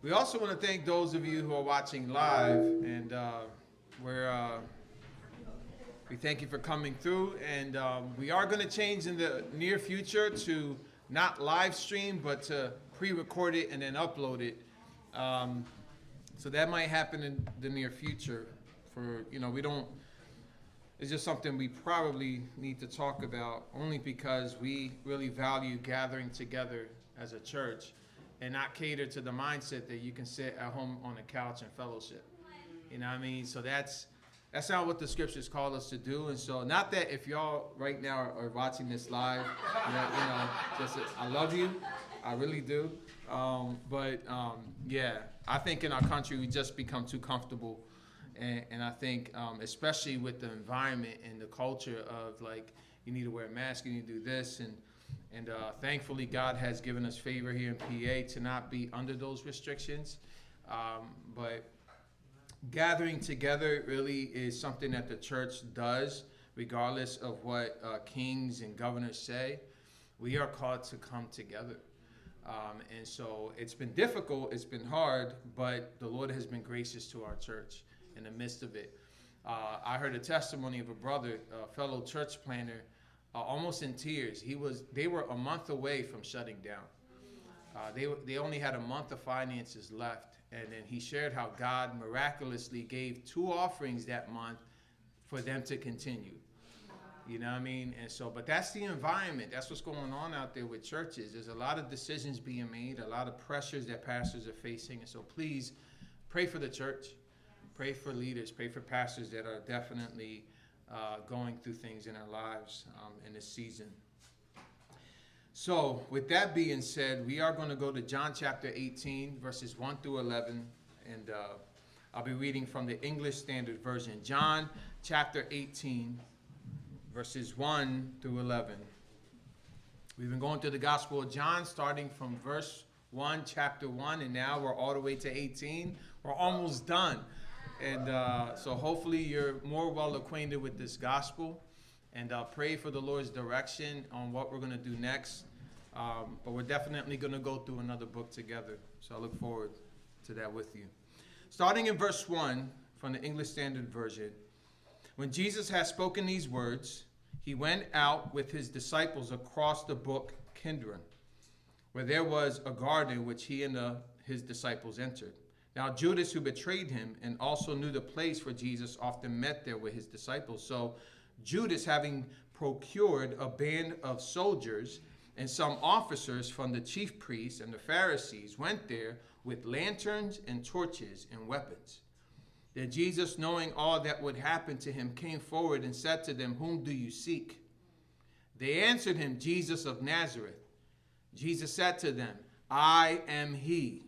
We also want to thank those of you who are watching live, and uh, we're uh, we thank you for coming through. And um, we are going to change in the near future to not live stream, but to pre-record it and then upload it. Um, so that might happen in the near future. For you know, we don't. It's just something we probably need to talk about, only because we really value gathering together as a church, and not cater to the mindset that you can sit at home on the couch and fellowship. You know what I mean? So that's that's not what the scriptures call us to do. And so, not that if y'all right now are watching this live, you know, you know just I love you, I really do. Um, but um, yeah, I think in our country we just become too comfortable, and, and I think um, especially with the environment and the culture of like you need to wear a mask, you need to do this, and and uh, thankfully God has given us favor here in PA to not be under those restrictions. Um, but gathering together really is something that the church does, regardless of what uh, kings and governors say. We are called to come together. Um, and so it's been difficult, it's been hard, but the Lord has been gracious to our church in the midst of it. Uh, I heard a testimony of a brother, a fellow church planter, uh, almost in tears. He was, they were a month away from shutting down. Uh, they, they only had a month of finances left and then he shared how God miraculously gave two offerings that month for them to continue. You know what I mean? And so, but that's the environment. That's what's going on out there with churches. There's a lot of decisions being made, a lot of pressures that pastors are facing. And so, please pray for the church, pray for leaders, pray for pastors that are definitely uh, going through things in our lives um, in this season. So, with that being said, we are going to go to John chapter 18, verses 1 through 11, and uh, I'll be reading from the English Standard Version. John chapter 18, verses 1 through 11. We've been going through the Gospel of John, starting from verse 1, chapter 1, and now we're all the way to 18. We're almost done. And uh, so, hopefully, you're more well acquainted with this gospel and uh, pray for the Lord's direction on what we're going to do next. Um, but we're definitely going to go through another book together. So I look forward to that with you. Starting in verse 1 from the English Standard Version. When Jesus had spoken these words, he went out with his disciples across the brook Kidron, where there was a garden which he and the, his disciples entered. Now, Judas, who betrayed him and also knew the place where Jesus often met there with his disciples. So, Judas, having procured a band of soldiers, and some officers from the chief priests and the Pharisees went there with lanterns and torches and weapons. Then Jesus, knowing all that would happen to him, came forward and said to them, Whom do you seek? They answered him, Jesus of Nazareth. Jesus said to them, I am he.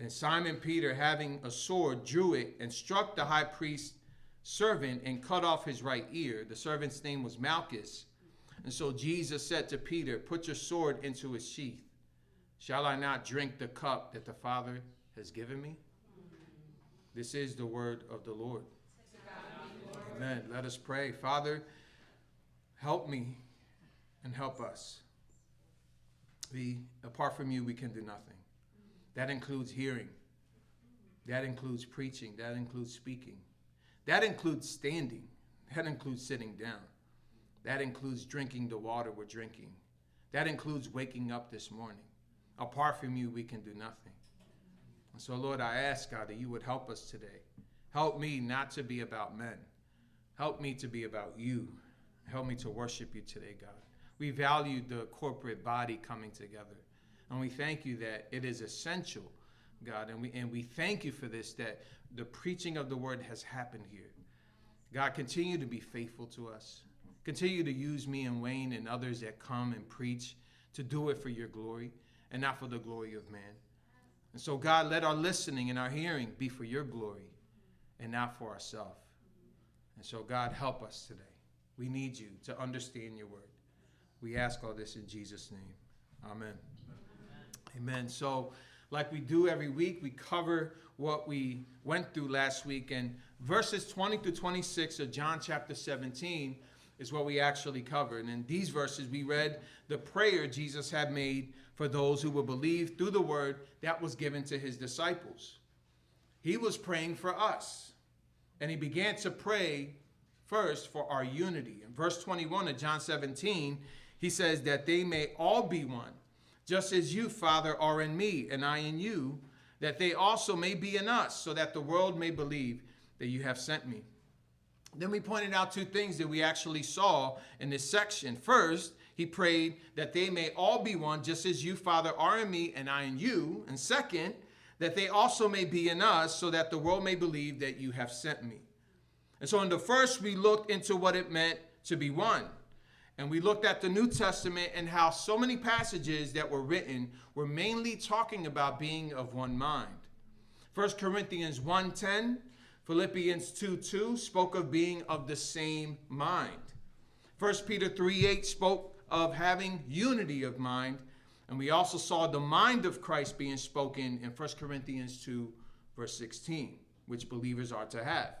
Then Simon Peter, having a sword, drew it and struck the high priest's servant and cut off his right ear. The servant's name was Malchus. And so Jesus said to Peter, Put your sword into its sheath. Shall I not drink the cup that the Father has given me? This is the word of the Lord. Amen. Let us pray. Father, help me and help us. We, apart from you, we can do nothing. That includes hearing. That includes preaching. That includes speaking. That includes standing. That includes sitting down. That includes drinking the water we're drinking. That includes waking up this morning. Apart from you, we can do nothing. And so, Lord, I ask, God, that you would help us today. Help me not to be about men. Help me to be about you. Help me to worship you today, God. We value the corporate body coming together. And we thank you that it is essential, God. And we, and we thank you for this, that the preaching of the word has happened here. God, continue to be faithful to us. Continue to use me and Wayne and others that come and preach to do it for your glory and not for the glory of man. And so, God, let our listening and our hearing be for your glory and not for ourselves. And so, God, help us today. We need you to understand your word. We ask all this in Jesus' name. Amen. Amen. So, like we do every week, we cover what we went through last week. And verses 20 to 26 of John chapter 17 is what we actually covered. And in these verses, we read the prayer Jesus had made for those who will believe through the word that was given to his disciples. He was praying for us. And he began to pray first for our unity. In verse 21 of John 17, he says that they may all be one, just as you, Father, are in me and I in you, that they also may be in us, so that the world may believe that you have sent me. Then we pointed out two things that we actually saw in this section. First, he prayed that they may all be one, just as you, Father, are in me and I in you. And second, that they also may be in us, so that the world may believe that you have sent me. And so in the first, we looked into what it meant to be one. And we looked at the New Testament and how so many passages that were written were mainly talking about being of one mind. 1 Corinthians 1:10 Philippians 2 2 spoke of being of the same mind. 1 Peter 3:8 spoke of having unity of mind. And we also saw the mind of Christ being spoken in 1 Corinthians 2, verse 16, which believers are to have.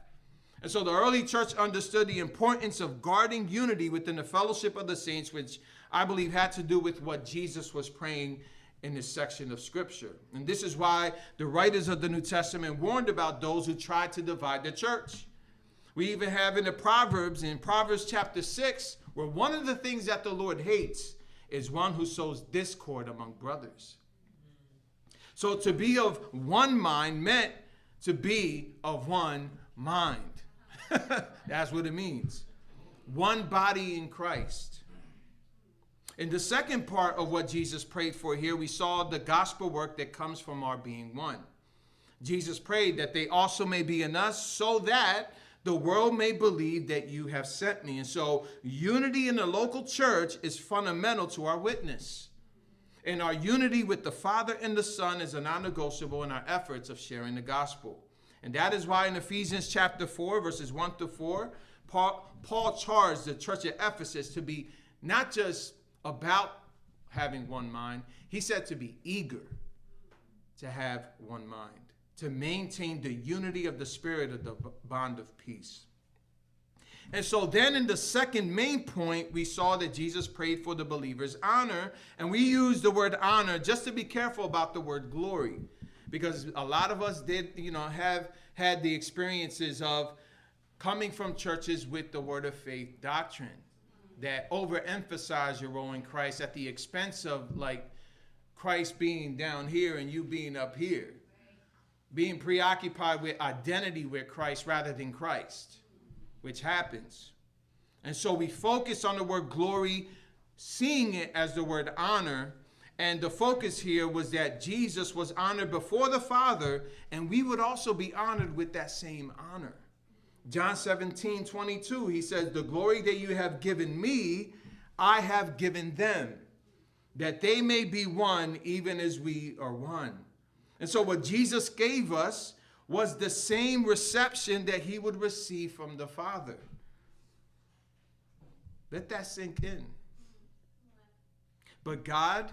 And so the early church understood the importance of guarding unity within the fellowship of the saints, which I believe had to do with what Jesus was praying in this section of scripture. And this is why the writers of the New Testament warned about those who tried to divide the church. We even have in the Proverbs, in Proverbs chapter 6, where one of the things that the Lord hates is one who sows discord among brothers. So to be of one mind meant to be of one mind. That's what it means. One body in Christ. In the second part of what Jesus prayed for here, we saw the gospel work that comes from our being one. Jesus prayed that they also may be in us so that the world may believe that you have sent me. And so, unity in the local church is fundamental to our witness. And our unity with the Father and the Son is a non negotiable in our efforts of sharing the gospel. And that is why in Ephesians chapter 4, verses 1 to 4, Paul, Paul charged the church at Ephesus to be not just about having one mind, he said to be eager to have one mind, to maintain the unity of the spirit of the bond of peace. And so then in the second main point, we saw that Jesus prayed for the believers' honor. And we use the word honor just to be careful about the word glory. Because a lot of us did, you know, have had the experiences of coming from churches with the word of faith doctrine that overemphasize your role in Christ at the expense of like Christ being down here and you being up here. Being preoccupied with identity with Christ rather than Christ, which happens. And so we focus on the word glory, seeing it as the word honor. And the focus here was that Jesus was honored before the Father, and we would also be honored with that same honor. John 17, 22, he says, The glory that you have given me, I have given them, that they may be one even as we are one. And so, what Jesus gave us was the same reception that he would receive from the Father. Let that sink in. But God,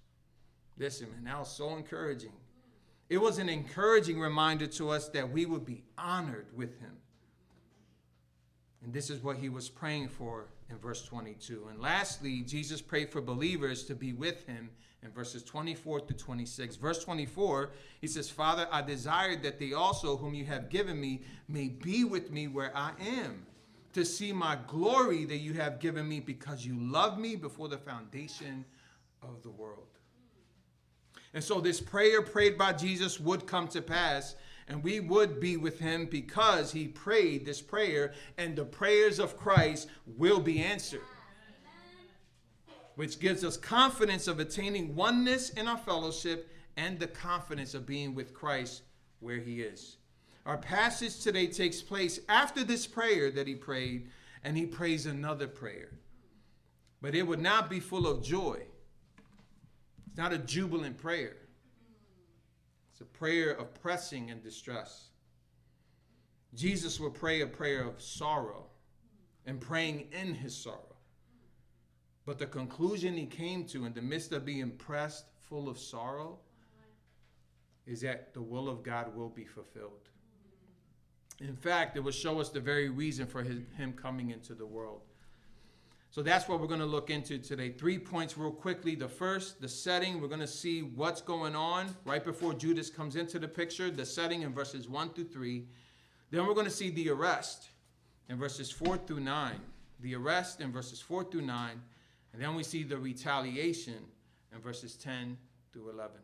Listen, man, that was so encouraging. It was an encouraging reminder to us that we would be honored with him. And this is what he was praying for in verse 22. And lastly, Jesus prayed for believers to be with him in verses 24 to 26. Verse 24, he says, Father, I desire that they also, whom you have given me, may be with me where I am, to see my glory that you have given me because you loved me before the foundation of the world. And so this prayer prayed by Jesus would come to pass. and we would be with him because he prayed this prayer, and the prayers of Christ will be answered. Which gives us confidence of attaining oneness in our fellowship and the confidence of being with Christ where he is. Our passage today takes place after this prayer that he prayed, and he prays another prayer. But it would not be full of joy. It's not a jubilant prayer. It's a prayer of pressing and distress. Jesus will pray a prayer of sorrow and praying in his sorrow. But the conclusion he came to in the midst of being pressed, full of sorrow, is that the will of God will be fulfilled. In fact, it will show us the very reason for his, him coming into the world. So that's what we're going to look into today. Three points, real quickly. The first, the setting. We're going to see what's going on right before Judas comes into the picture, the setting in verses 1 through 3. Then we're going to see the arrest in verses 4 through 9. The arrest in verses 4 through 9. And then we see the retaliation in verses 10 through 11.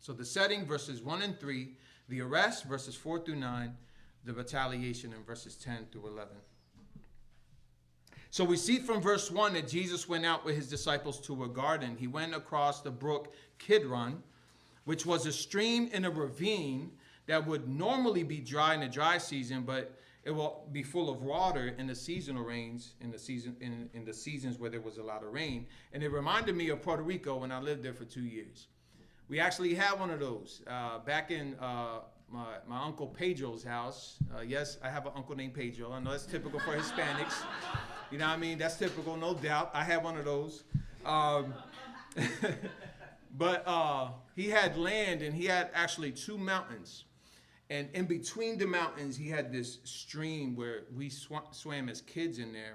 So the setting, verses 1 and 3. The arrest, verses 4 through 9. The retaliation in verses 10 through 11. So we see from verse 1 that Jesus went out with his disciples to a garden. He went across the brook Kidron, which was a stream in a ravine that would normally be dry in the dry season, but it will be full of water in the seasonal rains in the season in, in the seasons where there was a lot of rain. And it reminded me of Puerto Rico when I lived there for two years. We actually had one of those uh, back in uh, my, my uncle Pedro's house. Uh, yes, I have an uncle named Pedro. I know that's typical for Hispanics. You know what I mean? That's typical, no doubt. I had one of those. Um, but uh, he had land and he had actually two mountains. And in between the mountains, he had this stream where we sw- swam as kids in there.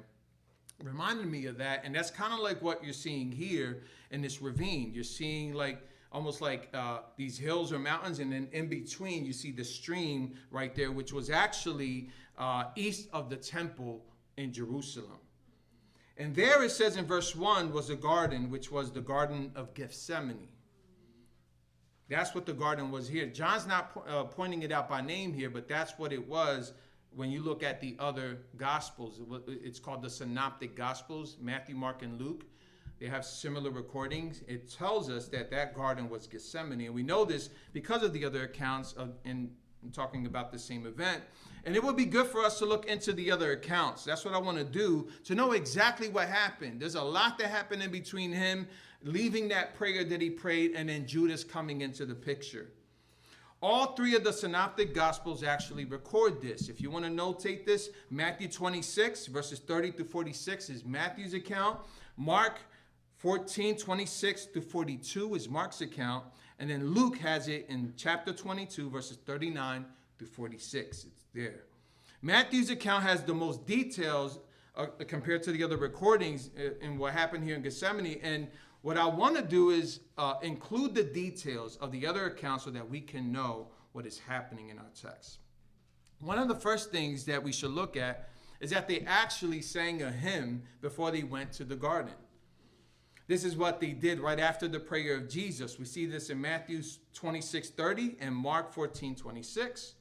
Reminded me of that. And that's kind of like what you're seeing here in this ravine. You're seeing like almost like uh, these hills or mountains, and then in between you see the stream right there, which was actually uh, east of the temple in Jerusalem. And there it says in verse 1 was a garden, which was the Garden of Gethsemane. That's what the garden was here. John's not uh, pointing it out by name here, but that's what it was when you look at the other gospels. It's called the Synoptic Gospels Matthew, Mark, and Luke. They have similar recordings. It tells us that that garden was Gethsemane. And we know this because of the other accounts of, in, in talking about the same event. And it would be good for us to look into the other accounts. That's what I want to do to know exactly what happened. There's a lot that happened in between him leaving that prayer that he prayed and then Judas coming into the picture. All three of the synoptic gospels actually record this. If you want to notate this, Matthew 26, verses 30 to 46 is Matthew's account. Mark 14, 26 to 42 is Mark's account. And then Luke has it in chapter 22, verses 39 to 46. It's there. Matthew's account has the most details uh, compared to the other recordings uh, in what happened here in Gethsemane. And what I want to do is uh, include the details of the other accounts so that we can know what is happening in our text. One of the first things that we should look at is that they actually sang a hymn before they went to the garden. This is what they did right after the prayer of Jesus. We see this in Matthew 26 30 and Mark 14 26.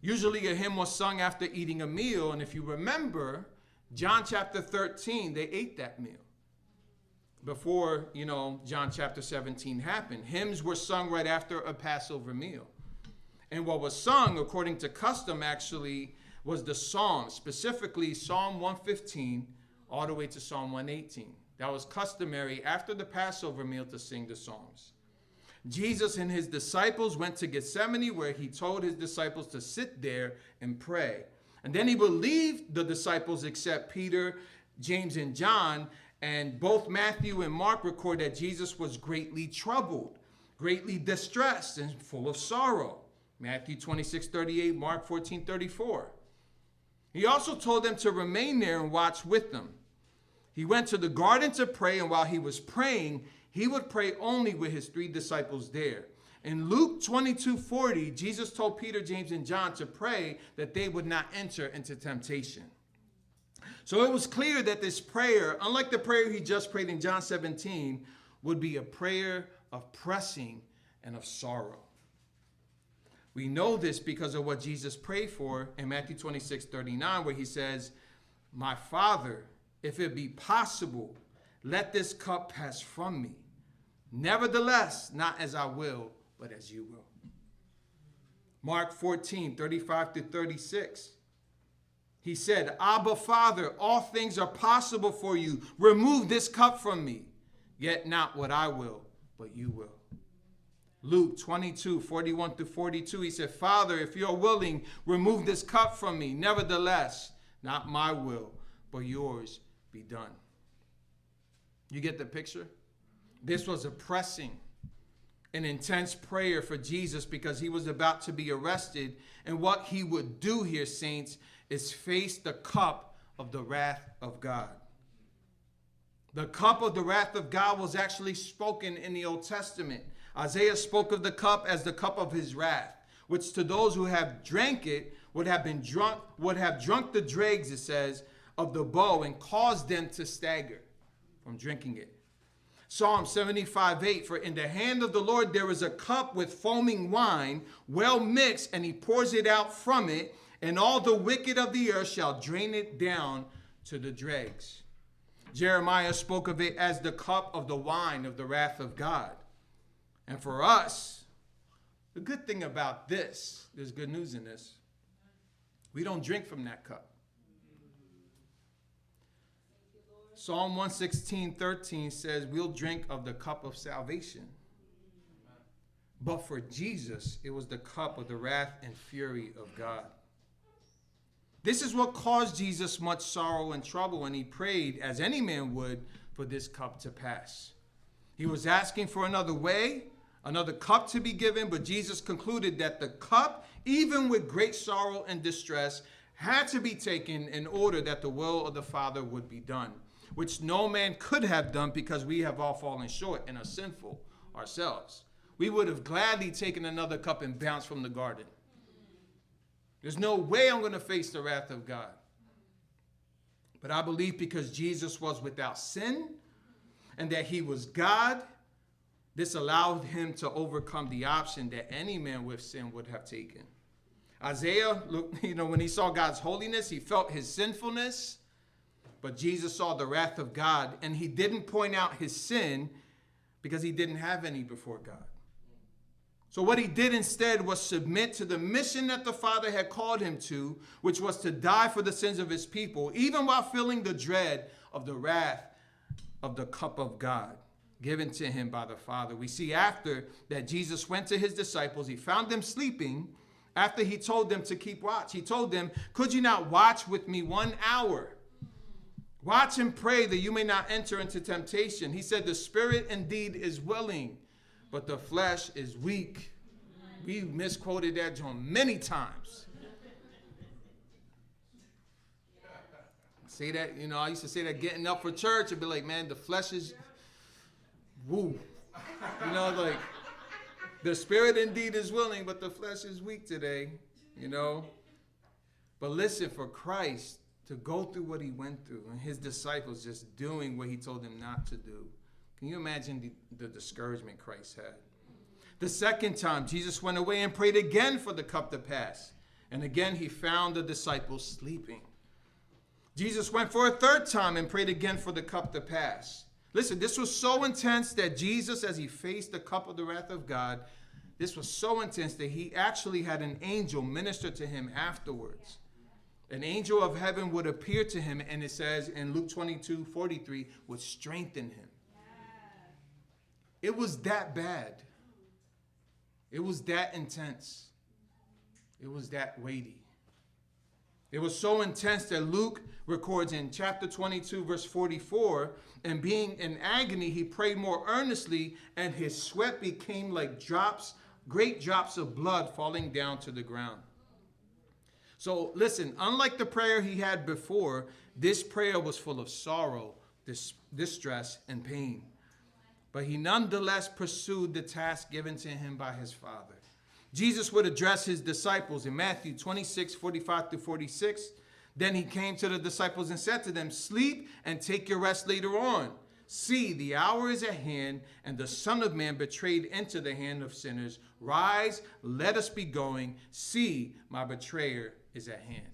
Usually a hymn was sung after eating a meal. And if you remember, John chapter 13, they ate that meal before, you know, John chapter 17 happened. Hymns were sung right after a Passover meal. And what was sung, according to custom, actually, was the Psalm, specifically Psalm 115 all the way to Psalm 118. That was customary after the Passover meal to sing the Psalms. Jesus and his disciples went to Gethsemane where he told his disciples to sit there and pray. And then he would leave the disciples except Peter, James, and John. And both Matthew and Mark record that Jesus was greatly troubled, greatly distressed, and full of sorrow. Matthew 26 38, Mark 14 34. He also told them to remain there and watch with them. He went to the garden to pray, and while he was praying, he would pray only with his three disciples there. In Luke 22 40, Jesus told Peter, James, and John to pray that they would not enter into temptation. So it was clear that this prayer, unlike the prayer he just prayed in John 17, would be a prayer of pressing and of sorrow. We know this because of what Jesus prayed for in Matthew 26 39, where he says, My Father, if it be possible, let this cup pass from me. Nevertheless, not as I will, but as you will. Mark 14 35 to 36. He said, Abba, Father, all things are possible for you. Remove this cup from me. Yet not what I will, but you will. Luke 22, 41 to 42, he said, Father, if you're willing, remove this cup from me. Nevertheless, not my will, but yours be done. You get the picture? This was a pressing, an intense prayer for Jesus because he was about to be arrested. And what he would do here, saints, is face the cup of the wrath of God. The cup of the wrath of God was actually spoken in the Old Testament. Isaiah spoke of the cup as the cup of his wrath, which to those who have drank it would have been drunk, would have drunk the dregs, it says, of the bow and caused them to stagger from drinking it. Psalm 75 8 For in the hand of the Lord there is a cup with foaming wine, well mixed, and he pours it out from it, and all the wicked of the earth shall drain it down to the dregs. Jeremiah spoke of it as the cup of the wine of the wrath of God. And for us, the good thing about this, there's good news in this, we don't drink from that cup. Psalm 116, 13 says, We'll drink of the cup of salvation. But for Jesus, it was the cup of the wrath and fury of God. This is what caused Jesus much sorrow and trouble, and he prayed, as any man would, for this cup to pass. He was asking for another way, another cup to be given, but Jesus concluded that the cup, even with great sorrow and distress, had to be taken in order that the will of the Father would be done, which no man could have done because we have all fallen short and are sinful ourselves. We would have gladly taken another cup and bounced from the garden. There's no way I'm going to face the wrath of God. But I believe because Jesus was without sin and that he was God, this allowed him to overcome the option that any man with sin would have taken. Isaiah, look, you know, when he saw God's holiness, he felt his sinfulness, but Jesus saw the wrath of God, and he didn't point out his sin because he didn't have any before God. So, what he did instead was submit to the mission that the Father had called him to, which was to die for the sins of his people, even while feeling the dread of the wrath of the cup of God given to him by the Father. We see after that Jesus went to his disciples, he found them sleeping after he told them to keep watch. He told them, Could you not watch with me one hour? Watch and pray that you may not enter into temptation. He said, The spirit indeed is willing but the flesh is weak. We misquoted that John many times. Say that, you know, I used to say that getting up for church and be like, man, the flesh is woo. You know, like the spirit indeed is willing, but the flesh is weak today, you know. But listen, for Christ to go through what he went through and his disciples just doing what he told them not to do can you imagine the, the discouragement Christ had? The second time, Jesus went away and prayed again for the cup to pass. And again, he found the disciples sleeping. Jesus went for a third time and prayed again for the cup to pass. Listen, this was so intense that Jesus, as he faced the cup of the wrath of God, this was so intense that he actually had an angel minister to him afterwards. An angel of heaven would appear to him, and it says in Luke 22 43, would strengthen him. It was that bad. It was that intense. It was that weighty. It was so intense that Luke records in chapter 22, verse 44 and being in agony, he prayed more earnestly, and his sweat became like drops, great drops of blood falling down to the ground. So, listen, unlike the prayer he had before, this prayer was full of sorrow, distress, and pain but he nonetheless pursued the task given to him by his Father. Jesus would address his disciples in Matthew 26, 45 to 46. Then he came to the disciples and said to them, Sleep and take your rest later on, See, the hour is at hand, and the Son of Man betrayed into the hand of sinners. Rise, let us be going. See, my betrayer is at hand.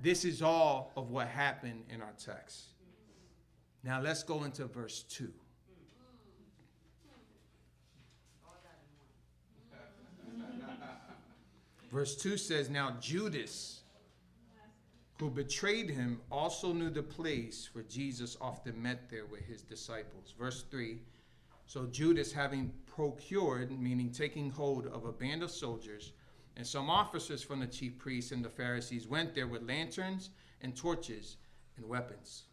This is all of what happened in our text. Now let's go into verse 2. Verse 2 says, Now Judas, who betrayed him, also knew the place where Jesus often met there with his disciples. Verse 3 So Judas, having procured, meaning taking hold of a band of soldiers, and some officers from the chief priests and the Pharisees went there with lanterns and torches and weapons.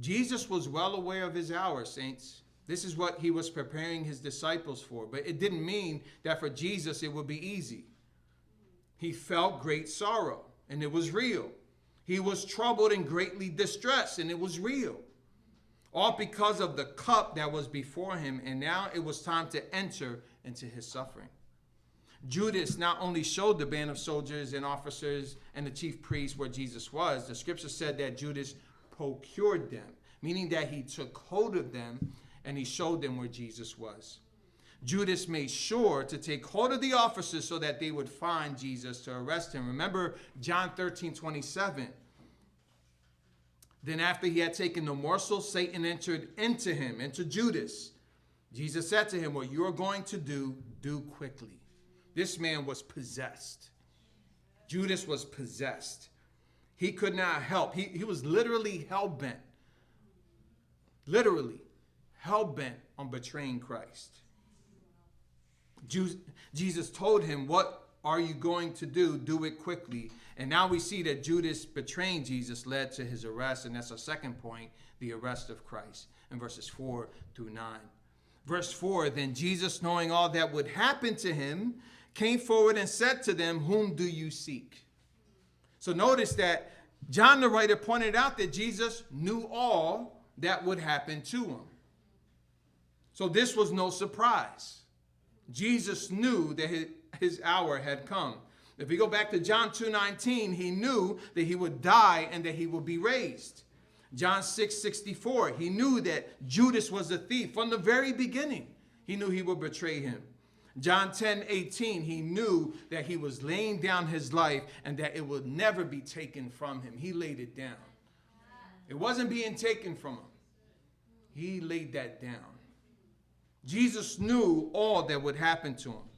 Jesus was well aware of his hour, saints. This is what he was preparing his disciples for. But it didn't mean that for Jesus it would be easy. He felt great sorrow, and it was real. He was troubled and greatly distressed, and it was real. All because of the cup that was before him, and now it was time to enter into his suffering. Judas not only showed the band of soldiers and officers and the chief priests where Jesus was, the scripture said that Judas procured them, meaning that he took hold of them and he showed them where Jesus was. Judas made sure to take hold of the officers so that they would find Jesus to arrest him. Remember John 13 27. Then, after he had taken the morsel, Satan entered into him, into Judas. Jesus said to him, What you are going to do, do quickly. This man was possessed. Judas was possessed. He could not help. He, he was literally hell bent. Literally hell bent on betraying Christ. Jesus told him, What are you going to do? Do it quickly. And now we see that Judas betraying Jesus led to his arrest. And that's our second point the arrest of Christ in verses 4 through 9. Verse 4 Then Jesus, knowing all that would happen to him, came forward and said to them, Whom do you seek? So notice that John the writer pointed out that Jesus knew all that would happen to him. So this was no surprise. Jesus knew that his, hour had come. If we go back to John 2:19, he knew that he would die and that he would be raised. John 6:64, he knew that Judas was a thief from the very beginning. He knew he would betray him. John 10 18, he knew that he was laying down his life and that it would never be taken from him. He laid it down. It wasn't being taken from him, he laid that down. Jesus knew all that would happen to him.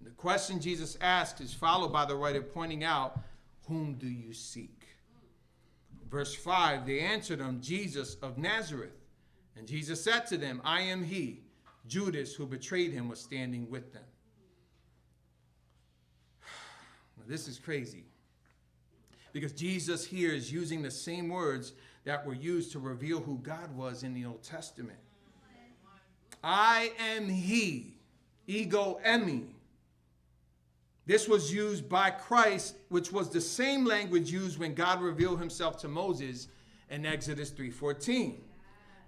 The question Jesus asked is followed by the writer pointing out, Whom do you seek? Verse 5 They answered him, Jesus of Nazareth. And Jesus said to them, I am he. Judas, who betrayed him, was standing with them. Now, this is crazy because Jesus here is using the same words that were used to reveal who God was in the Old Testament. I am he, ego eimi. This was used by Christ, which was the same language used when God revealed himself to Moses in Exodus 3:14.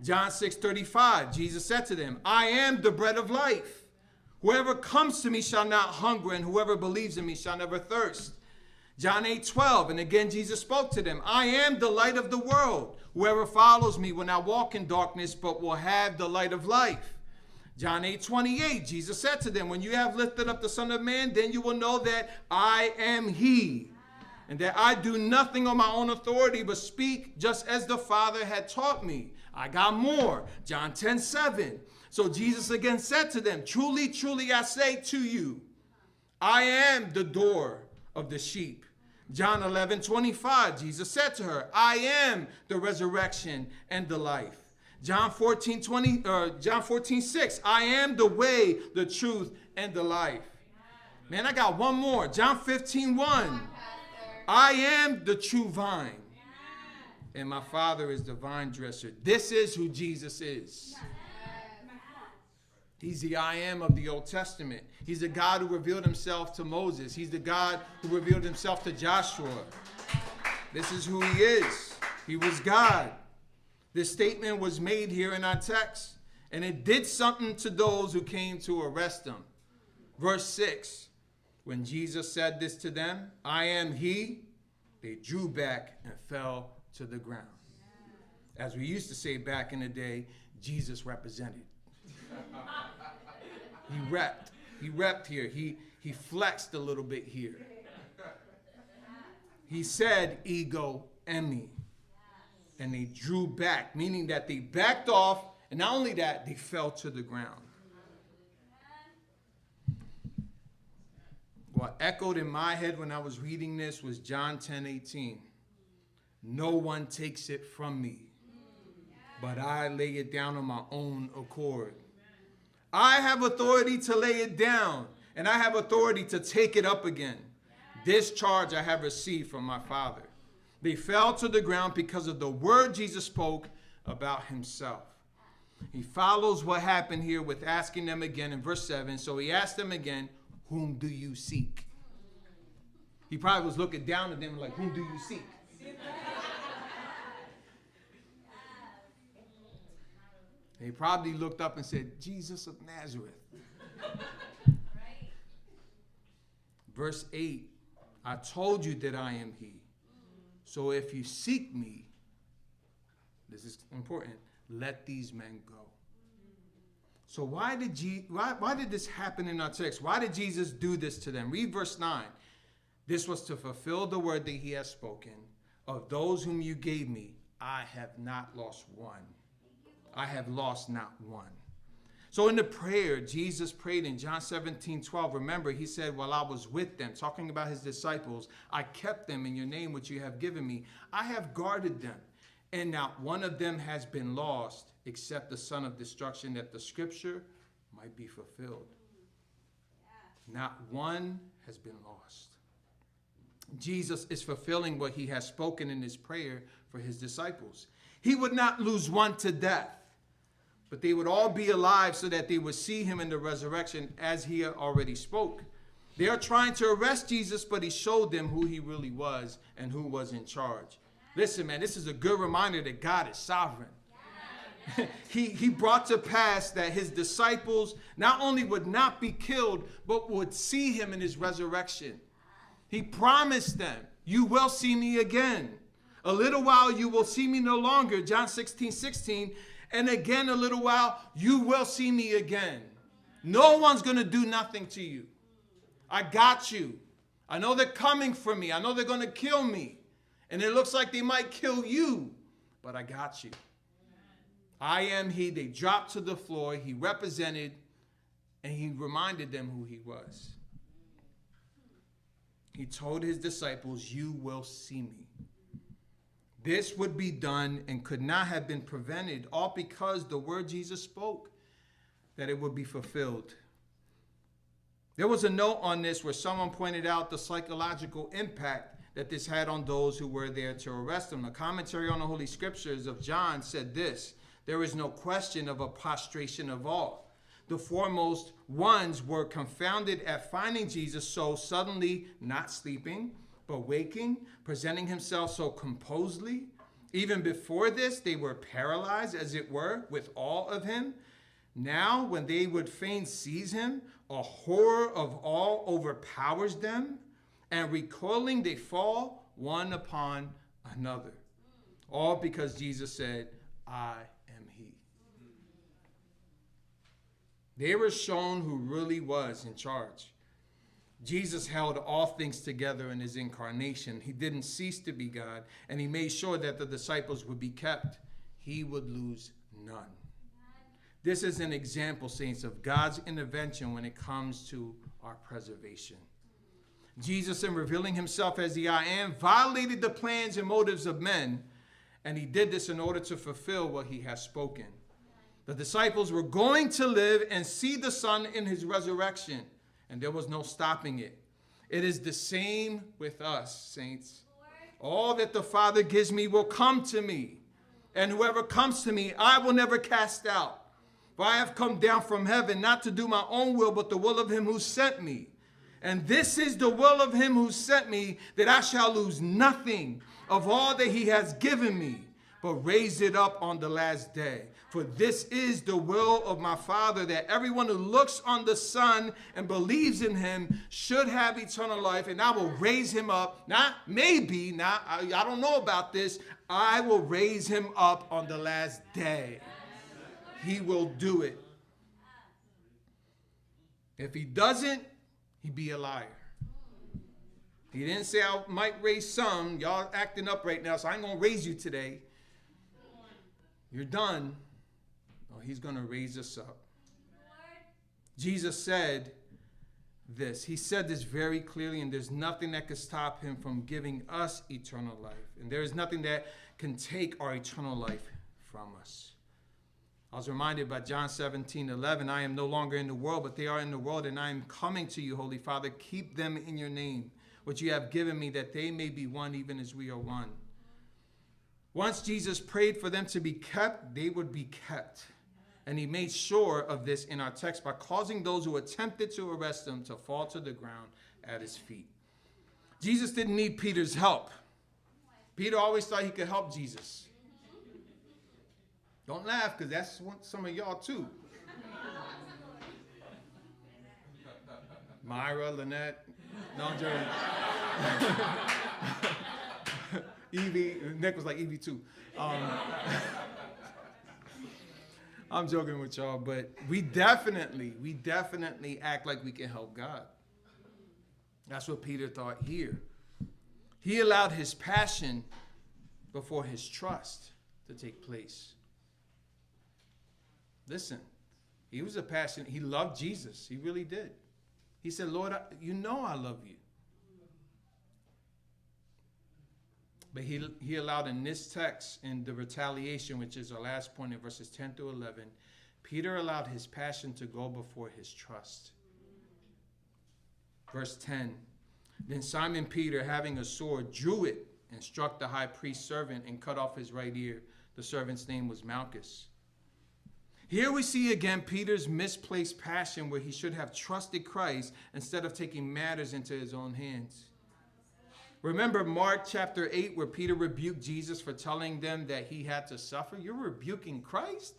John 6:35, Jesus said to them, I am the bread of life. Whoever comes to me shall not hunger, and whoever believes in me shall never thirst. John 8:12, and again Jesus spoke to them, I am the light of the world. Whoever follows me will not walk in darkness, but will have the light of life. John 8 28, Jesus said to them, When you have lifted up the Son of Man, then you will know that I am He, and that I do nothing on my own authority, but speak just as the Father had taught me. I got more. John 10 7. So Jesus again said to them, Truly, truly, I say to you, I am the door of the sheep. John 11 25, Jesus said to her, I am the resurrection and the life. John 14, 20, uh, John 14, 6. I am the way, the truth, and the life. Man, I got one more. John 15, 1. I am the true vine. And my father is the vine dresser. This is who Jesus is. He's the I am of the Old Testament. He's the God who revealed himself to Moses. He's the God who revealed himself to Joshua. This is who he is. He was God. This statement was made here in our text, and it did something to those who came to arrest him. Verse 6 When Jesus said this to them, I am he, they drew back and fell to the ground. As we used to say back in the day, Jesus represented. he repped. He repped here. He, he flexed a little bit here. He said, ego eimi. And they drew back, meaning that they backed off, and not only that, they fell to the ground. What echoed in my head when I was reading this was John 10 18. No one takes it from me, but I lay it down on my own accord. I have authority to lay it down, and I have authority to take it up again. This charge I have received from my Father. They fell to the ground because of the word Jesus spoke about himself. He follows what happened here with asking them again in verse 7. So he asked them again, Whom do you seek? He probably was looking down at them like, Whom do you seek? He probably looked up and said, Jesus of Nazareth. Verse 8 I told you that I am He. So if you seek me, this is important, let these men go. So why did, Je- why, why did this happen in our text? Why did Jesus do this to them? Read verse 9. This was to fulfill the word that he has spoken. Of those whom you gave me, I have not lost one. I have lost not one. So in the prayer, Jesus prayed in John 17, 12. Remember, he said, While I was with them, talking about his disciples, I kept them in your name, which you have given me. I have guarded them, and not one of them has been lost, except the son of destruction, that the scripture might be fulfilled. Not one has been lost. Jesus is fulfilling what he has spoken in his prayer for his disciples. He would not lose one to death, but they would all be alive so that they would see him in the resurrection as he already spoke. They are trying to arrest Jesus, but he showed them who he really was and who was in charge. Listen, man, this is a good reminder that God is sovereign. he, he brought to pass that his disciples not only would not be killed, but would see him in his resurrection. He promised them, You will see me again. A little while you will see me no longer. John 16, 16. And again, a little while, you will see me again. No one's going to do nothing to you. I got you. I know they're coming for me. I know they're going to kill me. And it looks like they might kill you, but I got you. I am He. They dropped to the floor. He represented and He reminded them who He was. He told His disciples, You will see me. This would be done and could not have been prevented, all because the word Jesus spoke that it would be fulfilled. There was a note on this where someone pointed out the psychological impact that this had on those who were there to arrest him. A commentary on the Holy Scriptures of John said this There is no question of a prostration of all. The foremost ones were confounded at finding Jesus so suddenly not sleeping but waking, presenting himself so composedly. Even before this, they were paralyzed, as it were, with awe of him. Now, when they would fain seize him, a horror of all overpowers them, and recoiling, they fall one upon another. All because Jesus said, I am he. They were shown who really was in charge. Jesus held all things together in his incarnation. He didn't cease to be God, and he made sure that the disciples would be kept. He would lose none. This is an example, saints, of God's intervention when it comes to our preservation. Jesus, in revealing himself as the I am, violated the plans and motives of men, and he did this in order to fulfill what he has spoken. The disciples were going to live and see the Son in his resurrection and there was no stopping it. It is the same with us, saints. All that the Father gives me will come to me, and whoever comes to me, I will never cast out. For I have come down from heaven not to do my own will, but the will of him who sent me. And this is the will of him who sent me, that I shall lose nothing of all that he has given me, but raise it up on the last day. For this is the will of my Father, that everyone who looks on the Son and believes in him should have eternal life, and I will raise him up. Not maybe, not I, I don't know about this. I will raise him up on the last day. He will do it. If he doesn't, he'd be a liar. He didn't say I might raise some. Y'all acting up right now, so I'm gonna raise you today. You're done. Oh, he's gonna raise us up. Jesus said this. He said this very clearly, and there's nothing that could stop him from giving us eternal life. And there is nothing that can take our eternal life from us. I was reminded by John 17, 11, I am no longer in the world, but they are in the world, and I am coming to you, Holy Father. Keep them in your name, which you have given me, that they may be one, even as we are one. Once Jesus prayed for them to be kept, they would be kept. And he made sure of this in our text by causing those who attempted to arrest him to fall to the ground at his feet. Jesus didn't need Peter's help. Peter always thought he could help Jesus. Don't laugh, because that's what some of y'all too. Myra, Lynette, no, joking. Evie, Nick was like Evie too. Um, I'm joking with y'all, but we definitely, we definitely act like we can help God. That's what Peter thought here. He allowed his passion before his trust to take place. Listen, he was a passionate, he loved Jesus. He really did. He said, Lord, I, you know I love you. But he, he allowed in this text, in the retaliation, which is our last point in verses 10 to 11, Peter allowed his passion to go before his trust. Verse 10 Then Simon Peter, having a sword, drew it and struck the high priest's servant and cut off his right ear. The servant's name was Malchus. Here we see again Peter's misplaced passion where he should have trusted Christ instead of taking matters into his own hands. Remember Mark chapter 8 where Peter rebuked Jesus for telling them that he had to suffer? You're rebuking Christ?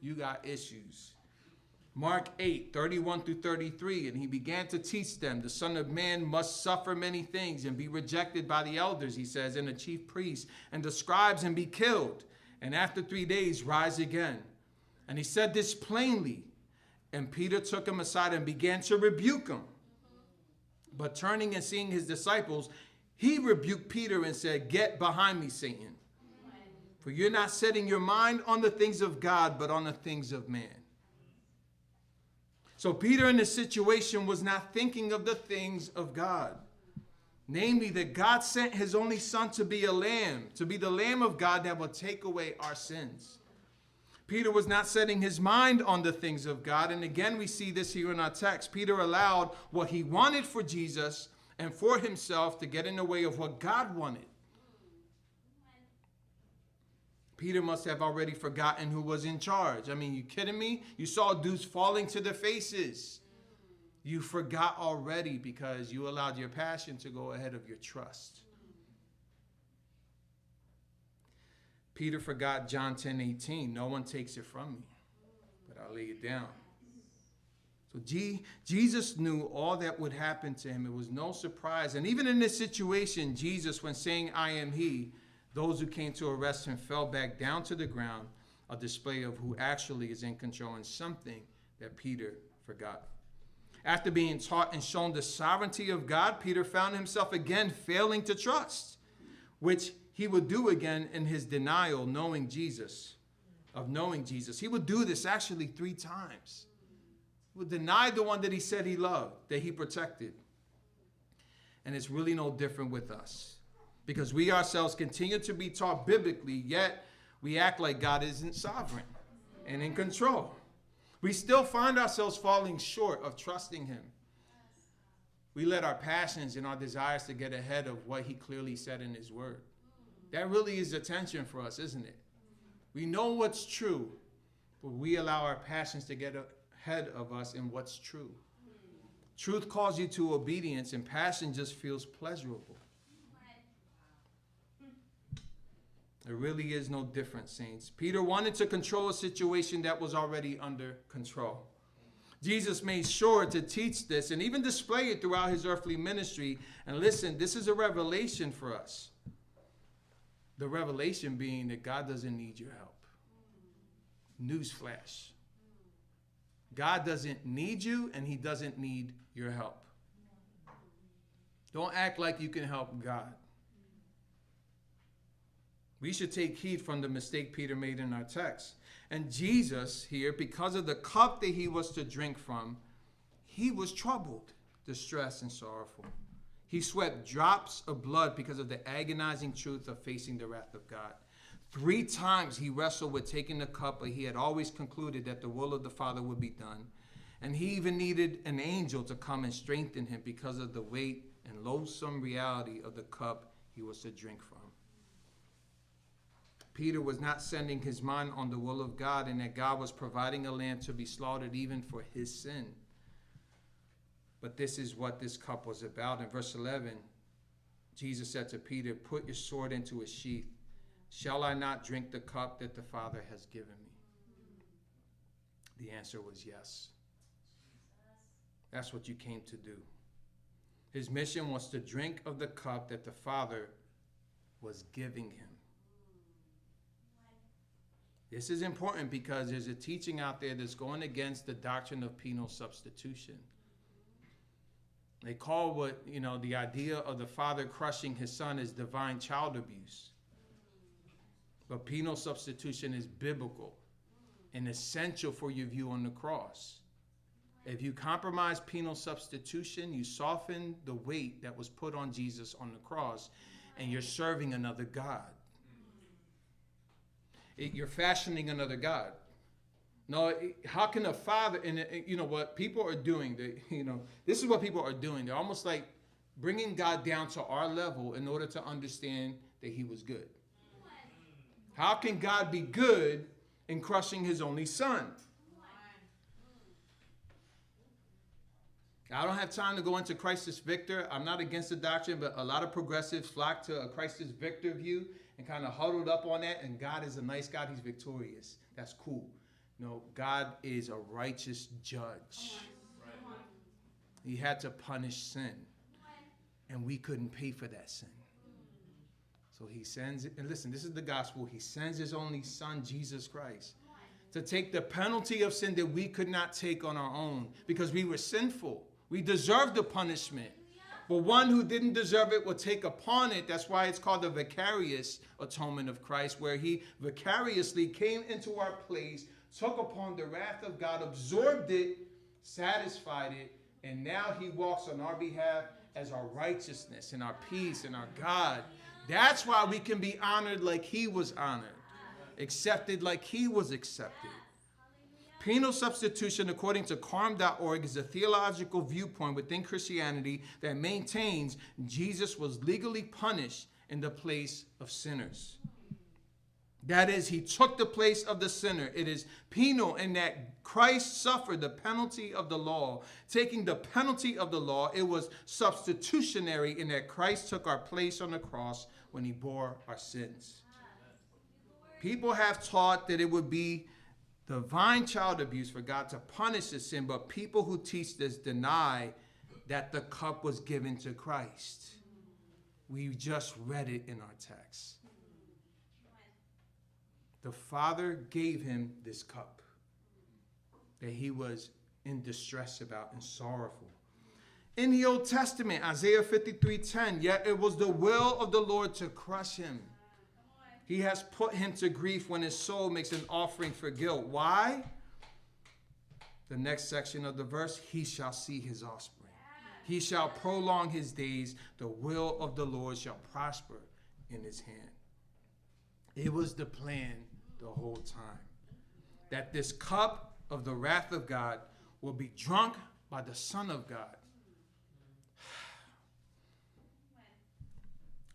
You got issues. Mark 8, 31 through 33, and he began to teach them the Son of Man must suffer many things and be rejected by the elders, he says, and the chief priests and the scribes and be killed, and after three days rise again. And he said this plainly. And Peter took him aside and began to rebuke him. But turning and seeing his disciples, he rebuked Peter and said, Get behind me, Satan. For you're not setting your mind on the things of God, but on the things of man. So Peter in this situation was not thinking of the things of God. Namely, that God sent his only son to be a lamb, to be the lamb of God that will take away our sins. Peter was not setting his mind on the things of God. And again, we see this here in our text. Peter allowed what he wanted for Jesus and for himself to get in the way of what God wanted. Peter must have already forgotten who was in charge. I mean, you kidding me? You saw dudes falling to their faces. You forgot already because you allowed your passion to go ahead of your trust. Peter forgot John 10 18. No one takes it from me, but I lay it down. So G, Jesus knew all that would happen to him. It was no surprise. And even in this situation, Jesus, when saying, I am he, those who came to arrest him fell back down to the ground, a display of who actually is in control and something that Peter forgot. After being taught and shown the sovereignty of God, Peter found himself again failing to trust, which he would do again in his denial, knowing Jesus, of knowing Jesus. He would do this actually three times. He would deny the one that he said he loved, that he protected. And it's really no different with us. Because we ourselves continue to be taught biblically, yet we act like God isn't sovereign and in control. We still find ourselves falling short of trusting Him. We let our passions and our desires to get ahead of what He clearly said in His Word. That really is the tension for us, isn't it? We know what's true, but we allow our passions to get ahead of us in what's true. Truth calls you to obedience, and passion just feels pleasurable. There really is no difference, saints. Peter wanted to control a situation that was already under control. Jesus made sure to teach this and even display it throughout his earthly ministry. And listen, this is a revelation for us. The revelation being that God doesn't need your help. Newsflash God doesn't need you and he doesn't need your help. Don't act like you can help God. We should take heed from the mistake Peter made in our text. And Jesus here, because of the cup that he was to drink from, he was troubled, distressed, and sorrowful. He sweat drops of blood because of the agonizing truth of facing the wrath of God. Three times he wrestled with taking the cup, but he had always concluded that the will of the Father would be done. And he even needed an angel to come and strengthen him because of the weight and loathsome reality of the cup he was to drink from. Peter was not sending his mind on the will of God and that God was providing a lamb to be slaughtered even for his sin. But this is what this cup was about. In verse 11, Jesus said to Peter, Put your sword into its sheath. Shall I not drink the cup that the Father has given me? The answer was yes. That's what you came to do. His mission was to drink of the cup that the Father was giving him. This is important because there's a teaching out there that's going against the doctrine of penal substitution. They call what, you know, the idea of the father crushing his son is divine child abuse. But penal substitution is biblical and essential for your view on the cross. If you compromise penal substitution, you soften the weight that was put on Jesus on the cross, and you're serving another God. It, you're fashioning another God. No, how can a father, and you know what people are doing, they, you know, this is what people are doing. They're almost like bringing God down to our level in order to understand that he was good. How can God be good in crushing his only son? I don't have time to go into Christus Victor. I'm not against the doctrine, but a lot of progressives flock to a Christus Victor view and kind of huddled up on that. And God is a nice God, He's victorious. That's cool. No, God is a righteous judge. He had to punish sin, and we couldn't pay for that sin. So he sends, and listen, this is the gospel. He sends his only son, Jesus Christ, to take the penalty of sin that we could not take on our own because we were sinful. We deserved the punishment. But one who didn't deserve it will take upon it. That's why it's called the vicarious atonement of Christ, where he vicariously came into our place, took upon the wrath of God, absorbed it, satisfied it, and now he walks on our behalf as our righteousness and our peace and our God. That's why we can be honored like he was honored, accepted like he was accepted. Penal substitution, according to carm.org, is a theological viewpoint within Christianity that maintains Jesus was legally punished in the place of sinners. That is, he took the place of the sinner. It is penal in that Christ suffered the penalty of the law. Taking the penalty of the law, it was substitutionary in that Christ took our place on the cross when he bore our sins. People have taught that it would be divine child abuse for God to punish the sin, but people who teach this deny that the cup was given to Christ. We just read it in our text. The Father gave him this cup that he was in distress about and sorrowful. In the Old Testament, Isaiah 53:10, yet it was the will of the Lord to crush him. He has put him to grief when his soul makes an offering for guilt. Why? The next section of the verse, he shall see his offspring. He shall prolong his days. The will of the Lord shall prosper in his hand. It was the plan the whole time that this cup of the wrath of God will be drunk by the Son of God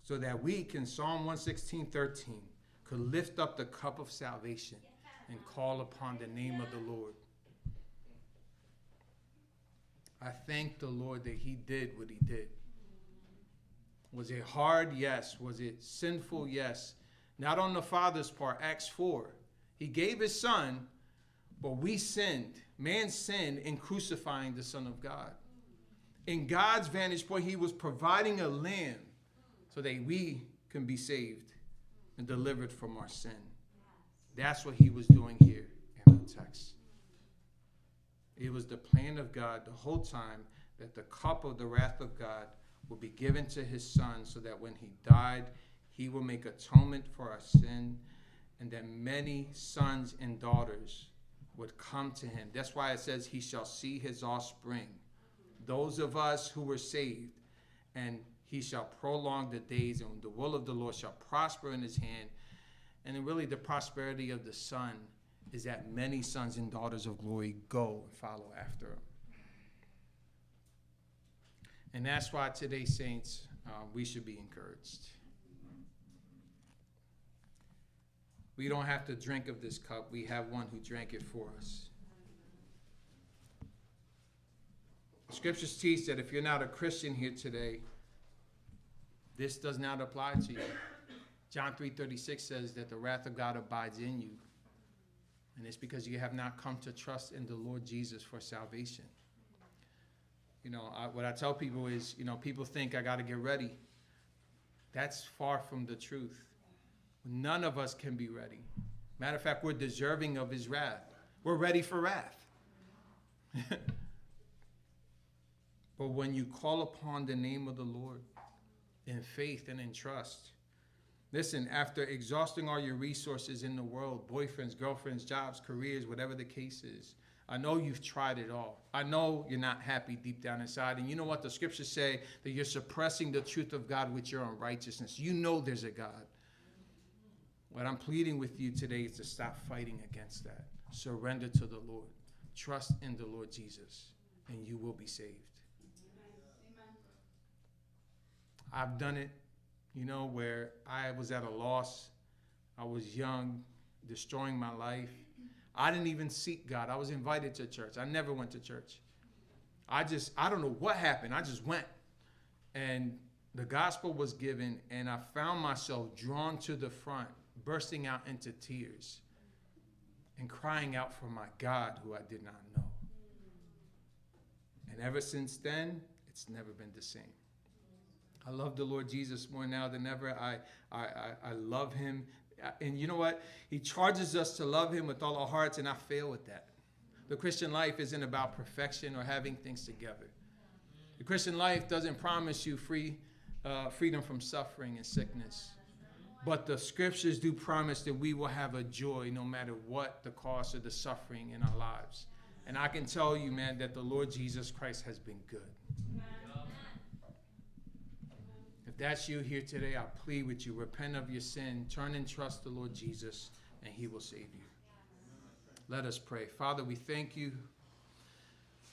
so that we can, Psalm 116, 13, could lift up the cup of salvation and call upon the name of the Lord. I thank the Lord that He did what He did. Was it hard? Yes. Was it sinful? Yes. Not on the Father's part. Acts 4. He gave his Son, but we sinned. Man sinned in crucifying the Son of God. In God's vantage point, he was providing a lamb so that we can be saved and delivered from our sin. That's what he was doing here in the text. It was the plan of God the whole time that the cup of the wrath of God will be given to his son so that when he died, he will make atonement for our sin and that many sons and daughters would come to him. That's why it says he shall see his offspring, those of us who were saved, and he shall prolong the days, and the will of the Lord shall prosper in his hand. And really the prosperity of the Son is that many sons and daughters of glory go and follow after him. And that's why today, saints, uh, we should be encouraged. We don't have to drink of this cup. We have one who drank it for us. Scriptures teach that if you're not a Christian here today, this does not apply to you. John 3:36 says that the wrath of God abides in you. And it's because you have not come to trust in the Lord Jesus for salvation. You know, I, what I tell people is, you know, people think I got to get ready. That's far from the truth. None of us can be ready. Matter of fact, we're deserving of his wrath. We're ready for wrath. but when you call upon the name of the Lord in faith and in trust, listen, after exhausting all your resources in the world boyfriends, girlfriends, jobs, careers, whatever the case is I know you've tried it all. I know you're not happy deep down inside. And you know what? The scriptures say that you're suppressing the truth of God with your unrighteousness. You know there's a God. What I'm pleading with you today is to stop fighting against that. Surrender to the Lord. Trust in the Lord Jesus, and you will be saved. I've done it, you know, where I was at a loss. I was young, destroying my life. I didn't even seek God. I was invited to church. I never went to church. I just, I don't know what happened. I just went. And the gospel was given, and I found myself drawn to the front bursting out into tears and crying out for my God who I did not know. And ever since then, it's never been the same. I love the Lord Jesus more now than ever. I, I, I, I love him. And you know what? He charges us to love him with all our hearts, and I fail with that. The Christian life isn't about perfection or having things together. The Christian life doesn't promise you free, uh, freedom from suffering and sickness. But the scriptures do promise that we will have a joy no matter what the cost of the suffering in our lives. And I can tell you, man, that the Lord Jesus Christ has been good. If that's you here today, I plead with you repent of your sin, turn and trust the Lord Jesus, and he will save you. Let us pray. Father, we thank you.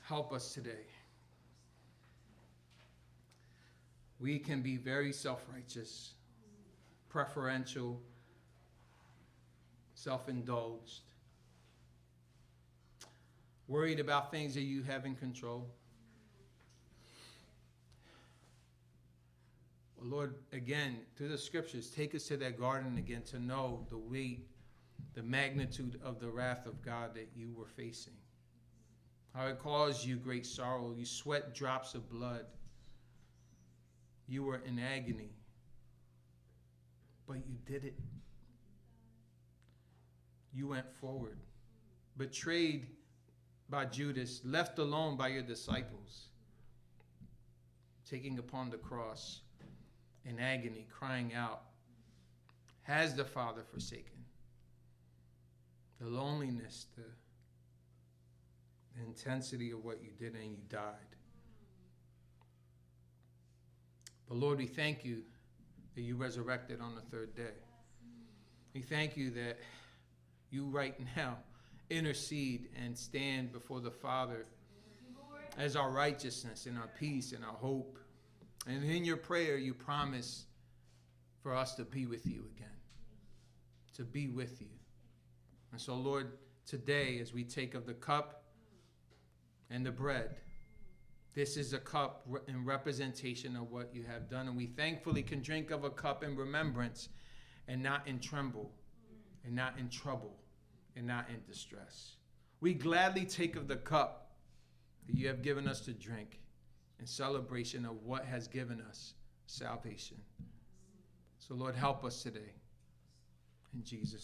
Help us today. We can be very self righteous preferential, self indulged, worried about things that you have in control. Lord, again, through the scriptures, take us to that garden again to know the weight, the magnitude of the wrath of God that you were facing. How it caused you great sorrow. You sweat drops of blood. You were in agony but you did it. You went forward, betrayed by Judas, left alone by your disciples, taking upon the cross in agony, crying out, Has the Father forsaken? The loneliness, the, the intensity of what you did, and you died. But Lord, we thank you that you resurrected on the third day. We thank you that you right now intercede and stand before the Father as our righteousness and our peace and our hope. And in your prayer, you promise for us to be with you again, to be with you. And so, Lord, today, as we take of the cup and the bread, this is a cup in representation of what you have done. And we thankfully can drink of a cup in remembrance. and not in tremble, and not in trouble, and not in distress. We gladly take of the cup that you have given us to drink in celebration of what has given us salvation. So, Lord, help us today. In Jesus'